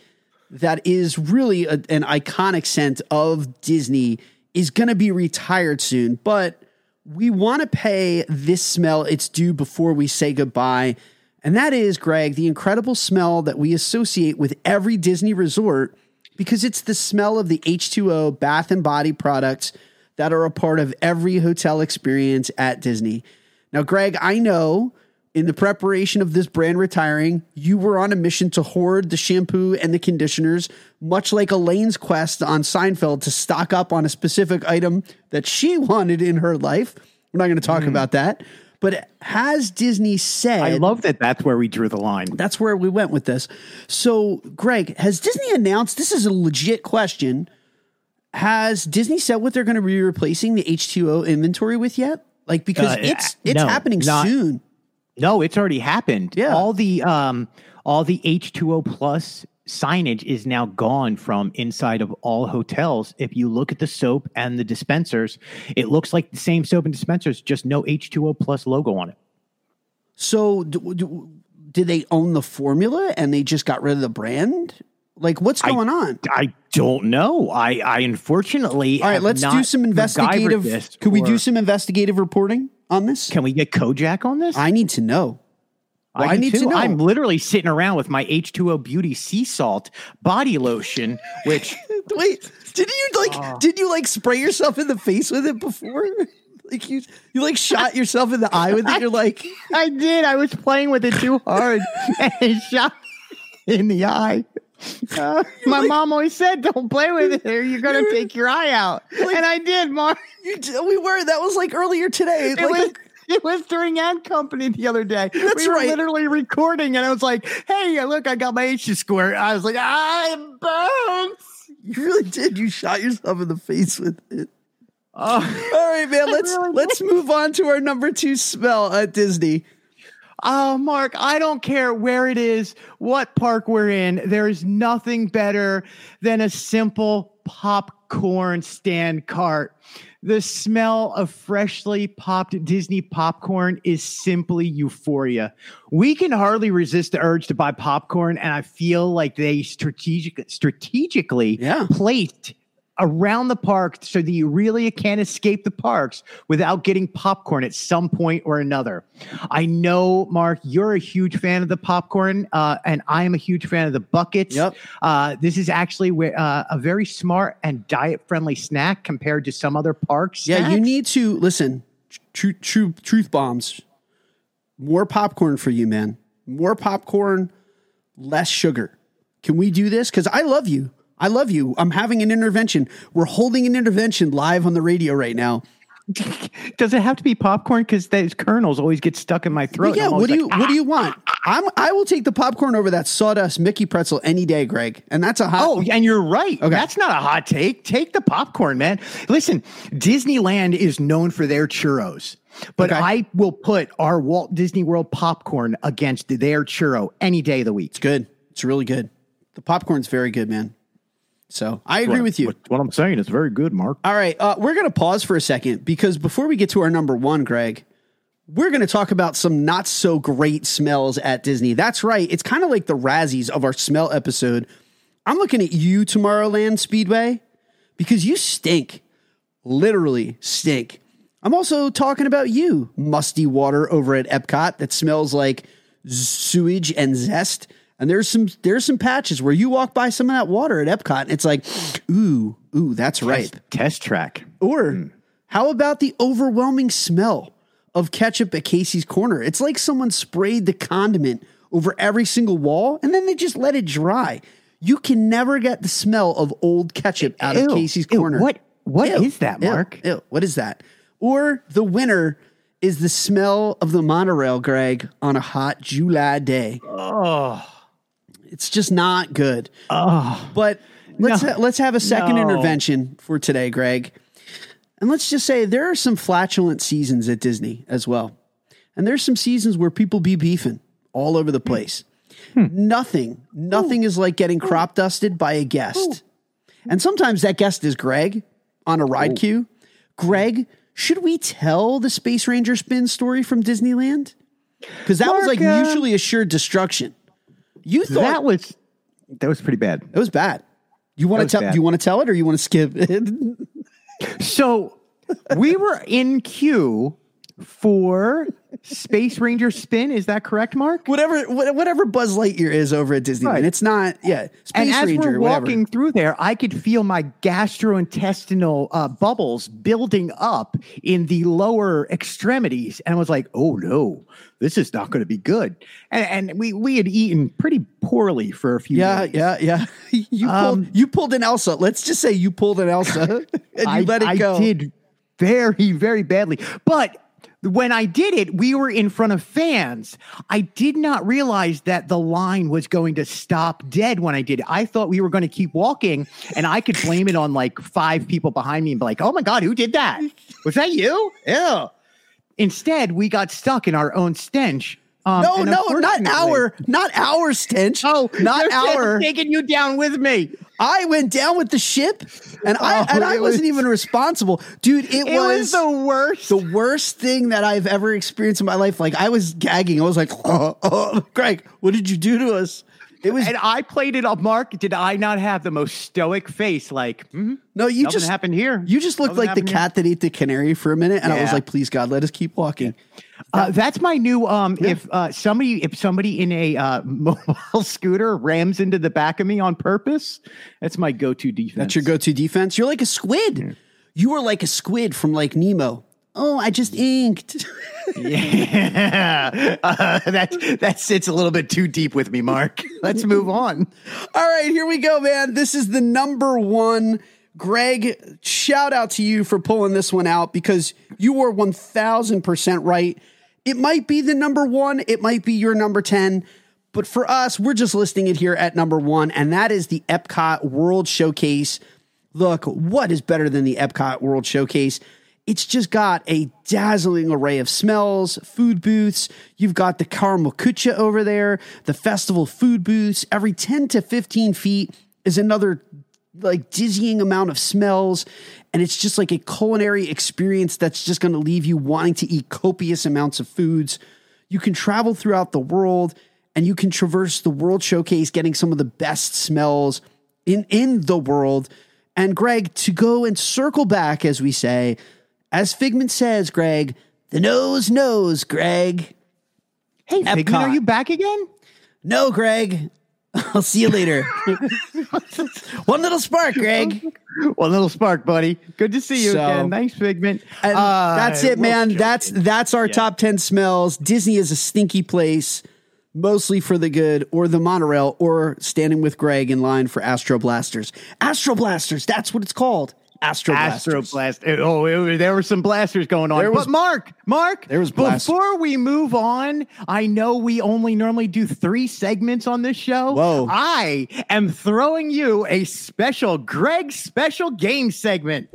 that is really a, an iconic scent of Disney is going to be retired soon, but we want to pay this smell its due before we say goodbye. And that is, Greg, the incredible smell that we associate with every Disney resort because it's the smell of the H2O bath and body products that are a part of every hotel experience at Disney. Now, Greg, I know in the preparation of this brand retiring, you were on a mission to hoard the shampoo and the conditioners, much like Elaine's quest on Seinfeld to stock up on a specific item that she wanted in her life. We're not going to talk about that. But has Disney said I love that that's where we drew the line. that's where we went with this. So, Greg, has Disney announced this is a legit question? Has Disney said what they're going to be replacing the H2O inventory with yet? Like because Uh, it's it's no, happening not- soon. No, it's already happened. Yeah. All the um all the H2O plus signage is now gone from inside of all hotels. If you look at the soap and the dispensers, it looks like the same soap and dispensers, just no H2O plus logo on it. So, do, do, did they own the formula and they just got rid of the brand? Like, what's I- going on? I don't know. I I unfortunately All right, let's do some investigative. Could we do some investigative reporting on this? Can we get Kojak on this? I need to know. Well, I do need to know. I'm literally sitting around with my H2O Beauty Sea Salt body lotion, which Wait, did you like? Ah. did you like spray yourself in the face with it before? Like you, you like shot yourself in the eye with it. You're like, I did. I was playing with it too hard and it shot in the eye. Uh, my mom always said, "Don't play with it, or you're gonna take your eye out." and I did, Mark. we were. That was like earlier today. It like, was. It was during ad company the other day. That's we were right. literally recording, and I was like, "Hey, look, I got my H square." I was like, "I burns." you really did. You shot yourself in the face with it. Oh, All right, man. Let's really let's move on to our number two spell at Disney. Oh, Mark, I don't care where it is, what park we're in. There is nothing better than a simple popcorn stand cart. The smell of freshly popped Disney popcorn is simply euphoria. We can hardly resist the urge to buy popcorn, and I feel like they strategic, strategically Yeah. placed around the park so that you really can't escape the parks without getting popcorn at some point or another. I know, Mark, you're a huge fan of the popcorn, uh, and I am a huge fan of the buckets. Yep. Uh, this is actually where, uh, a very smart and diet friendly snack compared to some other parks. Yeah, you need to listen. True, true, truth bombs. More popcorn for you, man. More popcorn, less sugar. Can we do this? Because I love you, I love you. I'm having an intervention. We're holding an intervention live on the radio right now. Does it have to be popcorn? Because those kernels always get stuck in my throat. Yeah, what do you like, what do you ah! want? I'm I will take the popcorn over that sawdust Mickey pretzel any day, Greg. And that's a hot Oh, and you're right. Okay. That's not a hot take. Take the popcorn, man. Listen, Disneyland is known for their churros, but Okay. I will put our Walt Disney World popcorn against their churro any day of the week. It's good. It's really good. The popcorn's very good, man. So I agree with you. What, I'm saying is very good, Mark. All right, uh, we're going to pause for a second because before we get to our number one, Greg, we're going to talk about some not so great smells at Disney. That's right. It's kind of like the Razzies of our smell episode. I'm looking at you, Tomorrowland Speedway, because you stink. Literally stink. I'm also talking about you, musty water over at Epcot that smells like sewage and zest. And there's some there's some patches where you walk by some of that water at Epcot and it's like, ooh, ooh, that's right. Test, test track. Or hmm. how about the overwhelming smell of ketchup at Casey's Corner? It's like someone sprayed the condiment over every single wall and then they just let it dry. You can never get the smell of old ketchup out Ew, of Casey's ew, Corner. what- what what is is that, Mark? Ew, what is that? Or the winner is the smell of the monorail, Greg, on a hot July day. Oh, It's just not good. oh. But let's No. ha- let's have a second No. intervention for today, Greg. And let's just say there are some flatulent seasons at Disney as well. And there's some seasons where people be beefing all over the place. Nothing, nothing is like getting crop dusted by a guest. And sometimes that guest is Greg on a ride queue. Greg, should we tell the Space Ranger spin story from Disneyland? Because that was like uh, mutually assured destruction. You thought that was that was pretty bad. it was bad. You want to tell? bad. Do you want to tell it, or you want to skip it? So we were in queue for Space Ranger Spin. Is that correct, Mark? whatever, whatever Buzz Lightyear is over at Disneyland, Right. it's not. Yeah, Space and as Ranger, we're whatever. walking through there, I could feel my gastrointestinal uh, bubbles building up in the lower extremities, and I was like, "Oh no, this is not going to be good." And, and we we had eaten pretty poorly for a few. Yeah, days. yeah, yeah. You pulled, Um, you pulled an Elsa. Let's just say you pulled an Elsa and you I, let it I go. did very, very badly. But when I did it, we were in front of fans. I did not realize that the line was going to stop dead when I did it. I thought we were going to keep walking and I could blame it on like five people behind me and be like, oh my God, who did that? Was that you? Yeah. Instead, we got stuck in our own stench. Um, No, no, not our, not our stench. Oh, not our. taking you down with me. I went down with the ship, and I Oh, and I wasn't was- even responsible, dude. It, It was the worst. the worst thing that I've ever experienced in my life. Like I was gagging. I was like, oh, oh, Greg, what did you do to us? It was and I played it up. Mark, did I not have the most stoic face? Like, mhm, no, you just happened here. You just looked Nothing like the cat that ate the canary for a minute, and I was like, please God, let us keep walking. Uh, that's my new. Um, if uh, somebody, if somebody in a uh, mobile scooter rams into the back of me on purpose, that's my go-to defense. That's your go-to defense. You're like a squid. You were like a squid from like Nemo. Oh, I just inked. Yeah, uh, that that sits a little bit too deep with me, Mark. Let's move on. All right, here we go, man. This is the number one. Greg, shout out to you for pulling this one out because you were 1000% right. It might be the number one, it might be your number 10, but for us, we're just listing it here at number one, and that is the Epcot World Showcase. Look, what is better than the Epcot World Showcase? It's just got a dazzling array of smells, food booths. You've got the Karamell-Küche over there, the festival food booths. Every 10 to 15 feet is another like dizzying amount of smells. And it's just like a culinary experience that's just going to leave you wanting to eat copious amounts of foods. You can travel throughout the world and you can traverse the World Showcase getting some of the best smells in, in the world. And Greg, to go and circle back, as we say, as Figment says, Greg, the nose knows, Greg. Hey, Figment, are you back again? No, Greg. I'll see you later. One little spark, Greg. One little spark, buddy. Good to see you So- again. Thanks, Figment. Uh, that's it, man. That's that's our top ten smells. Disney is a stinky place. Mostly for the Good, or The Monorail, or Standing with Greg in line for Astro Blasters. Astro Blasters, that's what it's called. Astro Blasters. Astro Blast. Oh, it- there were some blasters going on. There was- but Mark, Mark, There was blast- before we move on, I know we only normally do three segments on this show. Whoa. I am throwing you a special Greg special game segment.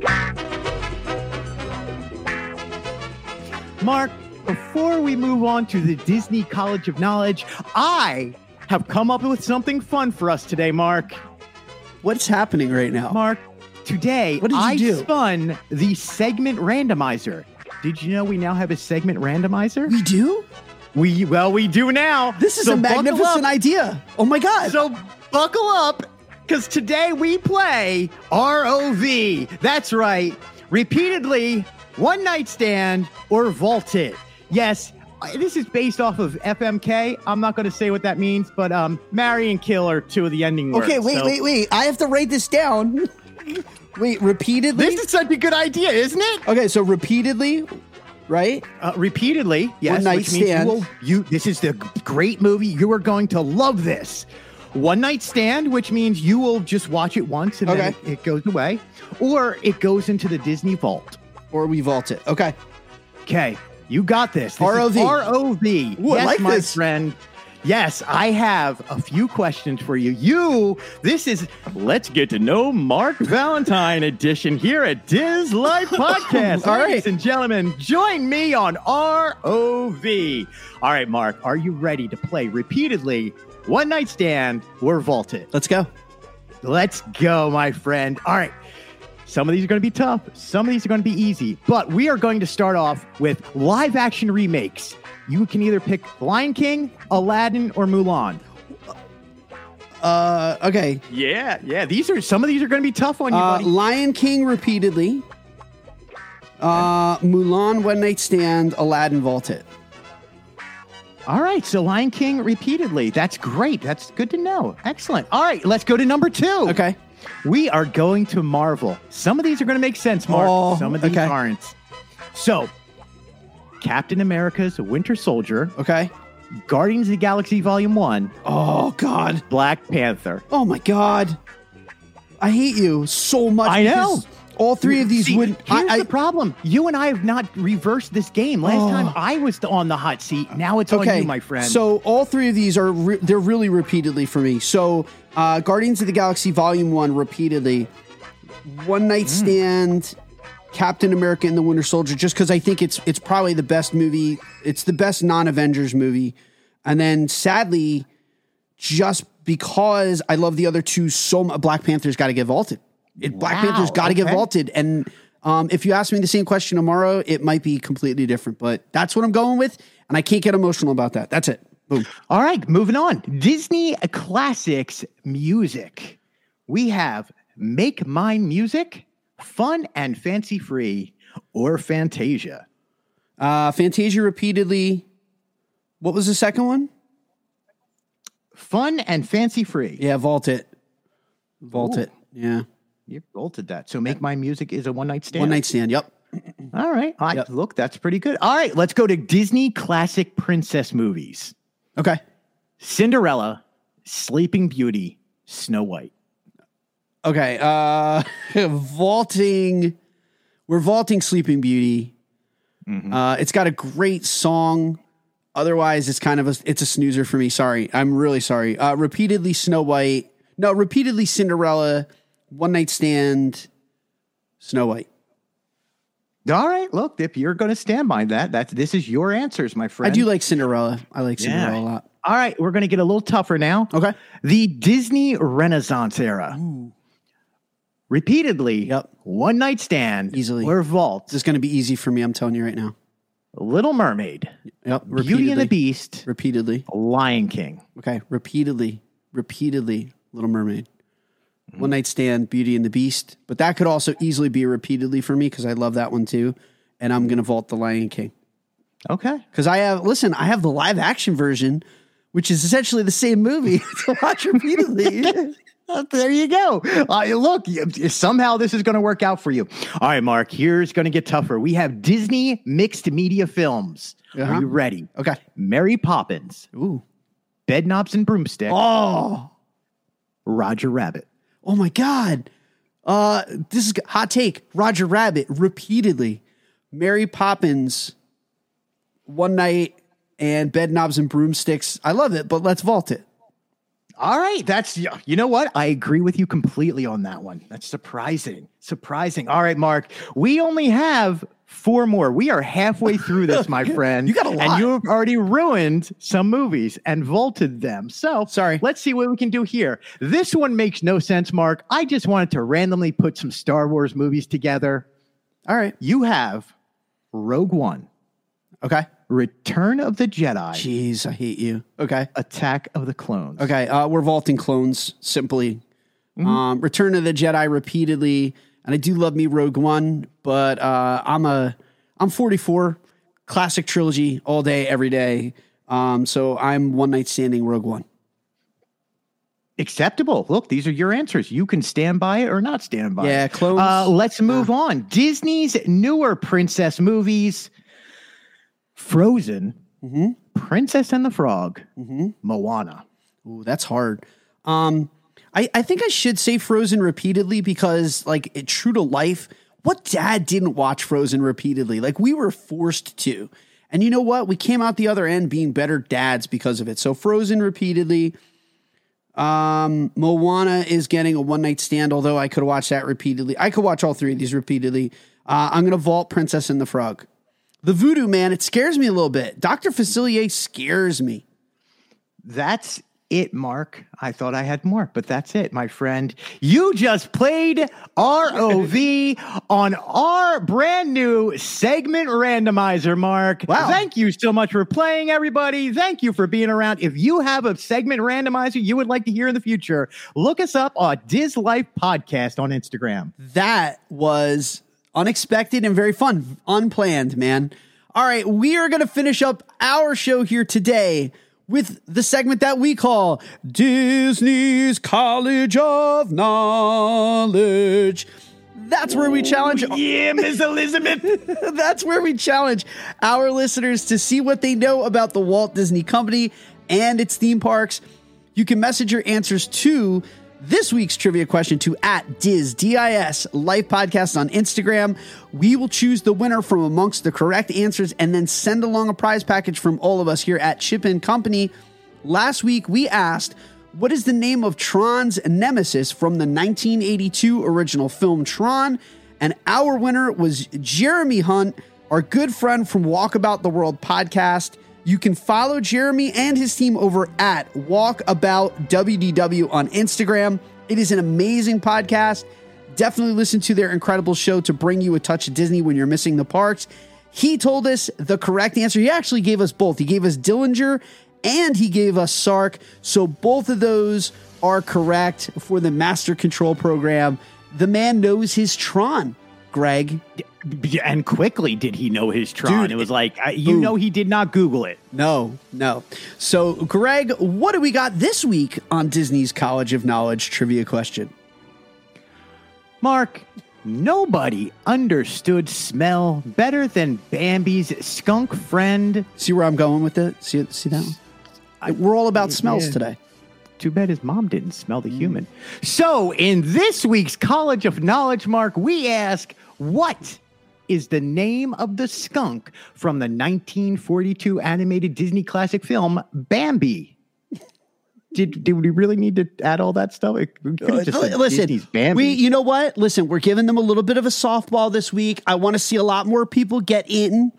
Mark, before we move on to the Disney College of Knowledge, I have come up with something fun for us today, Mark. What's happening right now? Mark, today What did you I do? spun the segment randomizer. Did you know we now have a segment randomizer? We do? We well, we do now. This is So a magnificent idea. Oh my God. So buckle up, because today we play ROV. That's right. Repeatedly, one night stand or vault it. Yes, this is based off of FMK. I'm not going to say what that means, but um, marry and kill are two of the ending words. okay, wait, So- wait, wait. I have to write this down. wait, repeatedly? This is such a good idea, isn't it? okay, so repeatedly, right? Uh, repeatedly, yes. night which means stand. You, will, you. This is the great movie. You are going to love this. One night stand, which means you will just watch it once and then Okay. it, it goes away, or it goes into the Disney vault. Or we vault it. Okay. Okay, you got this. This ROV. ROV. Ooh, yes, like my this. friend. Yes, I have a few questions for you. You, this is Let's Get to Know Mark Valentine edition here at Dis Life Podcast. All right. Ladies and gentlemen, join me on ROV. All right, Mark, are you ready to play repeatedly one night stand we're vaulted. Let's go. Let's go, my friend. All right. Some of these are going to be tough. Some of these are going to be easy. But we are going to start off with live action remakes. You can either pick Lion King, Aladdin, or Mulan. Uh, okay. Yeah, yeah. These are some of these are going to be tough on you, Uh, buddy. Lion King repeatedly. Uh, Mulan, One Night Stand, Aladdin, Vault It. All right, so Lion King repeatedly. That's great. That's good to know. Excellent. All right, let's go to number two. Okay. We are going to Marvel. Some of these are going to make sense, Mark. Oh, Some of these okay. aren't. So, Captain America's Winter Soldier, Okay. Guardians of the Galaxy Volume 1, Oh, God. Black Panther. Oh, my God. I hate you so much. I know. All three of these See, would. Here's I, I, the problem. You and I have not reversed this game. Last Oh. time I was on the hot seat. Now it's on okay, you, my friend. So all three of these are re- they're really repeatedly for me. So uh, Guardians of the Galaxy Volume One repeatedly, One Night Hmm. Stand, Captain America and the Winter Soldier, just because I think it's it's probably the best movie. It's the best non Avengers movie, and then sadly, just because I love the other two so much, Black Panther's got to get vaulted. It, Black Wow, Panther's got to get vaulted, and um, if you ask me the same question tomorrow, it might be completely different. But that's what I'm going with, and I can't get emotional about that. That's it. Boom. All right, moving on. Disney Classics music. We have Make Mine Music, Fun and Fancy Free, or Fantasia. Uh, Fantasia repeatedly. What was the second one? Fun and Fancy Free. Yeah, vault it. Vault Ooh. it. Yeah. You vaulted that. So Make My Music is a one night stand. One night stand. Yep. All right. I, Yep. Look, that's pretty good. All right, let's go to Disney Classic Princess movies Okay. Cinderella, Sleeping Beauty, Snow White. Okay. Uh, vaulting. We're vaulting Sleeping Beauty. Uh, it's got a great song. Otherwise, it's kind of a it's a snoozer for me. Sorry, I'm really sorry. Uh, repeatedly Snow White. No, repeatedly Cinderella. One Night Stand. Snow White. All right, look, if you're going to stand by that, that's this is your answers, my friend. I do like Cinderella. I like Yeah. Cinderella a lot. All right, we're going to get a little tougher now. Okay. The Disney Renaissance era. Repeatedly, Yep. One Night Stand, Easily. or Vault, This is going to be easy for me. I'm telling you right now. Little Mermaid, Yep. Beauty and the Beast, Repeatedly. Lion King. Okay. Repeatedly. Repeatedly. Little Mermaid. Mm-hmm. One Night Stand. Beauty and the Beast. But that could also easily be repeatedly for me because I love that one too. And I'm going to vault the Lion King Okay. because I have. Listen, I have the live action version, which is essentially the same movie to watch repeatedly. There you go. Uh, look, somehow this is going to work out for you. All right, Mark, here's going to get tougher. We have Disney mixed media films. Uh-huh. Are you ready? okay. Mary Poppins, Ooh. Bedknobs and Broomstick, Oh, Roger Rabbit. oh my God. Uh, this is hot take. Roger Rabbit repeatedly. Mary Poppins, One Night, and Bed Knobs and Broomsticks. I love it, but let's vault it. All right, that's you know what? I agree with you completely on that one. That's surprising. Surprising. All right, Mark. We only have four more. We are halfway through this, my friend. You got a lot. And you've already ruined some movies and vaulted them. So Sorry. let's see what we can do here. This one makes no sense, Mark. I just wanted to randomly put some Star Wars movies together. All right. You have Rogue One, Okay. Return of the Jedi, Jeez, I hate you. Okay. Attack of the Clones. Okay. Uh, we're vaulting clones simply. Um, Return of the Jedi repeatedly, and I do love me Rogue One, but uh, I'm a I'm 44, classic trilogy all day, every day. Um, so I'm one night standing Rogue One. Acceptable. Look, these are your answers. You can stand by it or not stand by Yeah, it. clones. Uh, let's move on. Disney's newer princess movies Frozen, Princess and the Frog, Moana. Ooh, that's hard. Um, I, I think I should say Frozen repeatedly because, like, it, true to life, what dad didn't watch Frozen repeatedly? Like, we were forced to. And you know what? We came out the other end being better dads because of it. So, Frozen repeatedly. Um, Moana is getting a one night stand, although I could watch that repeatedly. I could watch all three of these repeatedly. Uh, I'm going to vault Princess and the Frog. The Voodoo Man, it scares me a little bit. Dr. Facilier scares me. That's it, Mark. I thought I had more, but that's it, my friend. You just played ROV on our brand new segment randomizer, Mark. Wow. Thank you so much for playing, everybody. Thank you for being around. If you have a segment randomizer you would like to hear in the future, look us up on Dis Life Podcast on Instagram. that was unexpected and very fun, unplanned, man. All right, we are going to finish up our show here today with the segment that we call Disney's College of Knowledge. That's where we challenge. Yeah, Miss Elizabeth. That's where we challenge our listeners to see what they know about the Walt Disney Company and its theme parks. You can message your answers to this week's trivia question to at Dis D-I-S Life Podcast on Instagram. We will choose the winner from amongst the correct answers and then send along a prize package from all of us here at Chip and Company. Last week we asked, what is the name of Tron's nemesis from the 1982 original film Tron? And our winner was Jeremy Hunt, our good friend from Walk About the World podcast. You can follow Jeremy and his team over at Walkabout WDW on Instagram. It is an amazing podcast. Definitely listen to their incredible show to bring you a touch of Disney when you're missing the parks. He told us the correct answer. He actually gave us both. He gave us Dillinger and he gave us Sark. So both of those are correct for the Master Control program. The man knows his Tron, Greg. And quickly did he know his Tron. Dude, it was like, I, you boom. know, he did not Google it. No, no. So, Greg, what do we got this week on Disney's College of Knowledge trivia question? Mark, nobody understood smell better than Bambi's skunk friend. See where I'm going with it? See, see that one? We're all about smells yeah. today. Too bad his mom didn't smell the human. So, in this week's College of Knowledge, Mark, we ask, what is the name of the skunk from the 1942 animated Disney classic film Bambi? Did, did we really need to add all that stuff? It- we just said Uh, Listen, Disney's Bambi. we, you know what? Listen, we're giving them a little bit of a softball this week. I want to see a lot more people get in.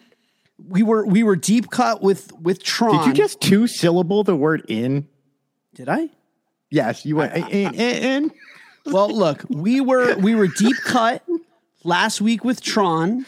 We were we were deep cut with with Tron. Did you just two syllable the word in? Did I? Yes, you went in. in, in. Well, look, we were we were deep cut last week with Tron.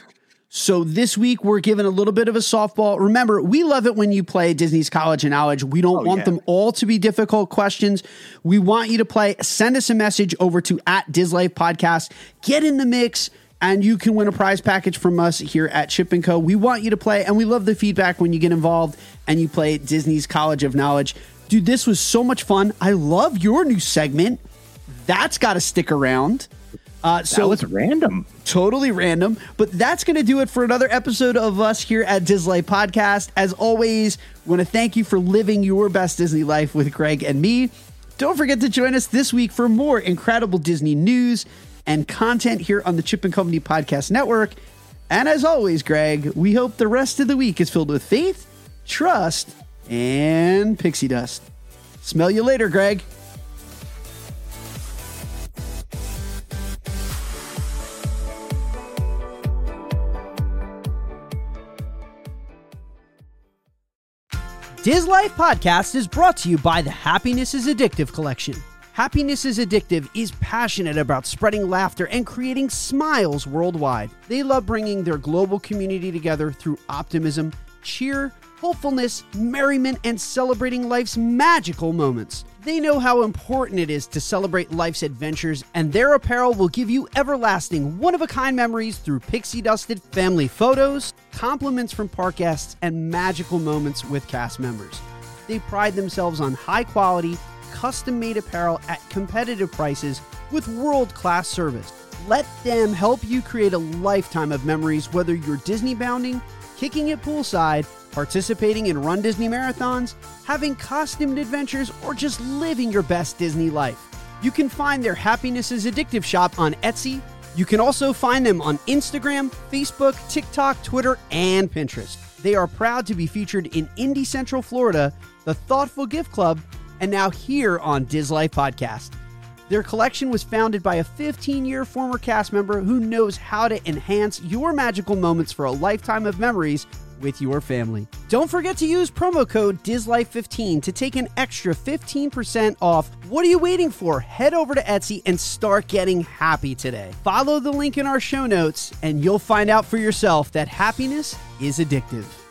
So this week we're giving a little bit of a softball. Remember, we love it when you play Disney's College of Knowledge. We don't oh, want yeah. them all to be difficult questions. We want you to play. Send us a message over to at DisLife Podcast. Get in the mix, and you can win a prize package from us here at Chip and Co. We want you to play, and we love the feedback when you get involved and you play Disney's College of Knowledge. Dude, this was so much fun. I love your new segment. That's got to stick around. Uh, so that was random. Totally random. But that's going to do it for another episode of us here at Disney Podcast. As always, want to thank you for living your best Disney life with Greg and me. Don't forget to join us this week for more incredible Disney news and content here on the Chip and Company Podcast Network. And as always, Greg, we hope the rest of the week is filled with faith, trust, and pixie dust. Smell you later, Greg. Dis Life Podcast is brought to you by the Happiness is Addictive collection. Happiness is Addictive is passionate about spreading laughter and creating smiles worldwide. They love bringing their global community together through optimism, cheer, hopefulness, merriment, and celebrating life's magical moments. They know how important it is to celebrate life's adventures, and their apparel will give you everlasting, one of a kind memories through pixie dusted family photos, compliments from park guests, and magical moments with cast members. They pride themselves on high quality, custom made apparel at competitive prices with world class service. Let them help you create a lifetime of memories, whether you're Disney bounding, kicking it poolside, participating in Run Disney marathons, having costumed adventures, or just living your best Disney life. You can find their Happiness is Addictive shop on Etsy. You can also find them on Instagram, Facebook, TikTok, Twitter, and Pinterest. They are proud to be featured in Indy Central Florida, the Thoughtful Gift Club, and now here on Dis Life Podcast. Their collection was founded by a 15 year former cast member who knows how to enhance your magical moments for a lifetime of memories with your family. Don't forget to use promo code DISLIFE15 to take an extra 15% off. What are you waiting for? Head over to Etsy and start getting happy today. Follow the link in our show notes, and you'll find out for yourself that happiness is addictive.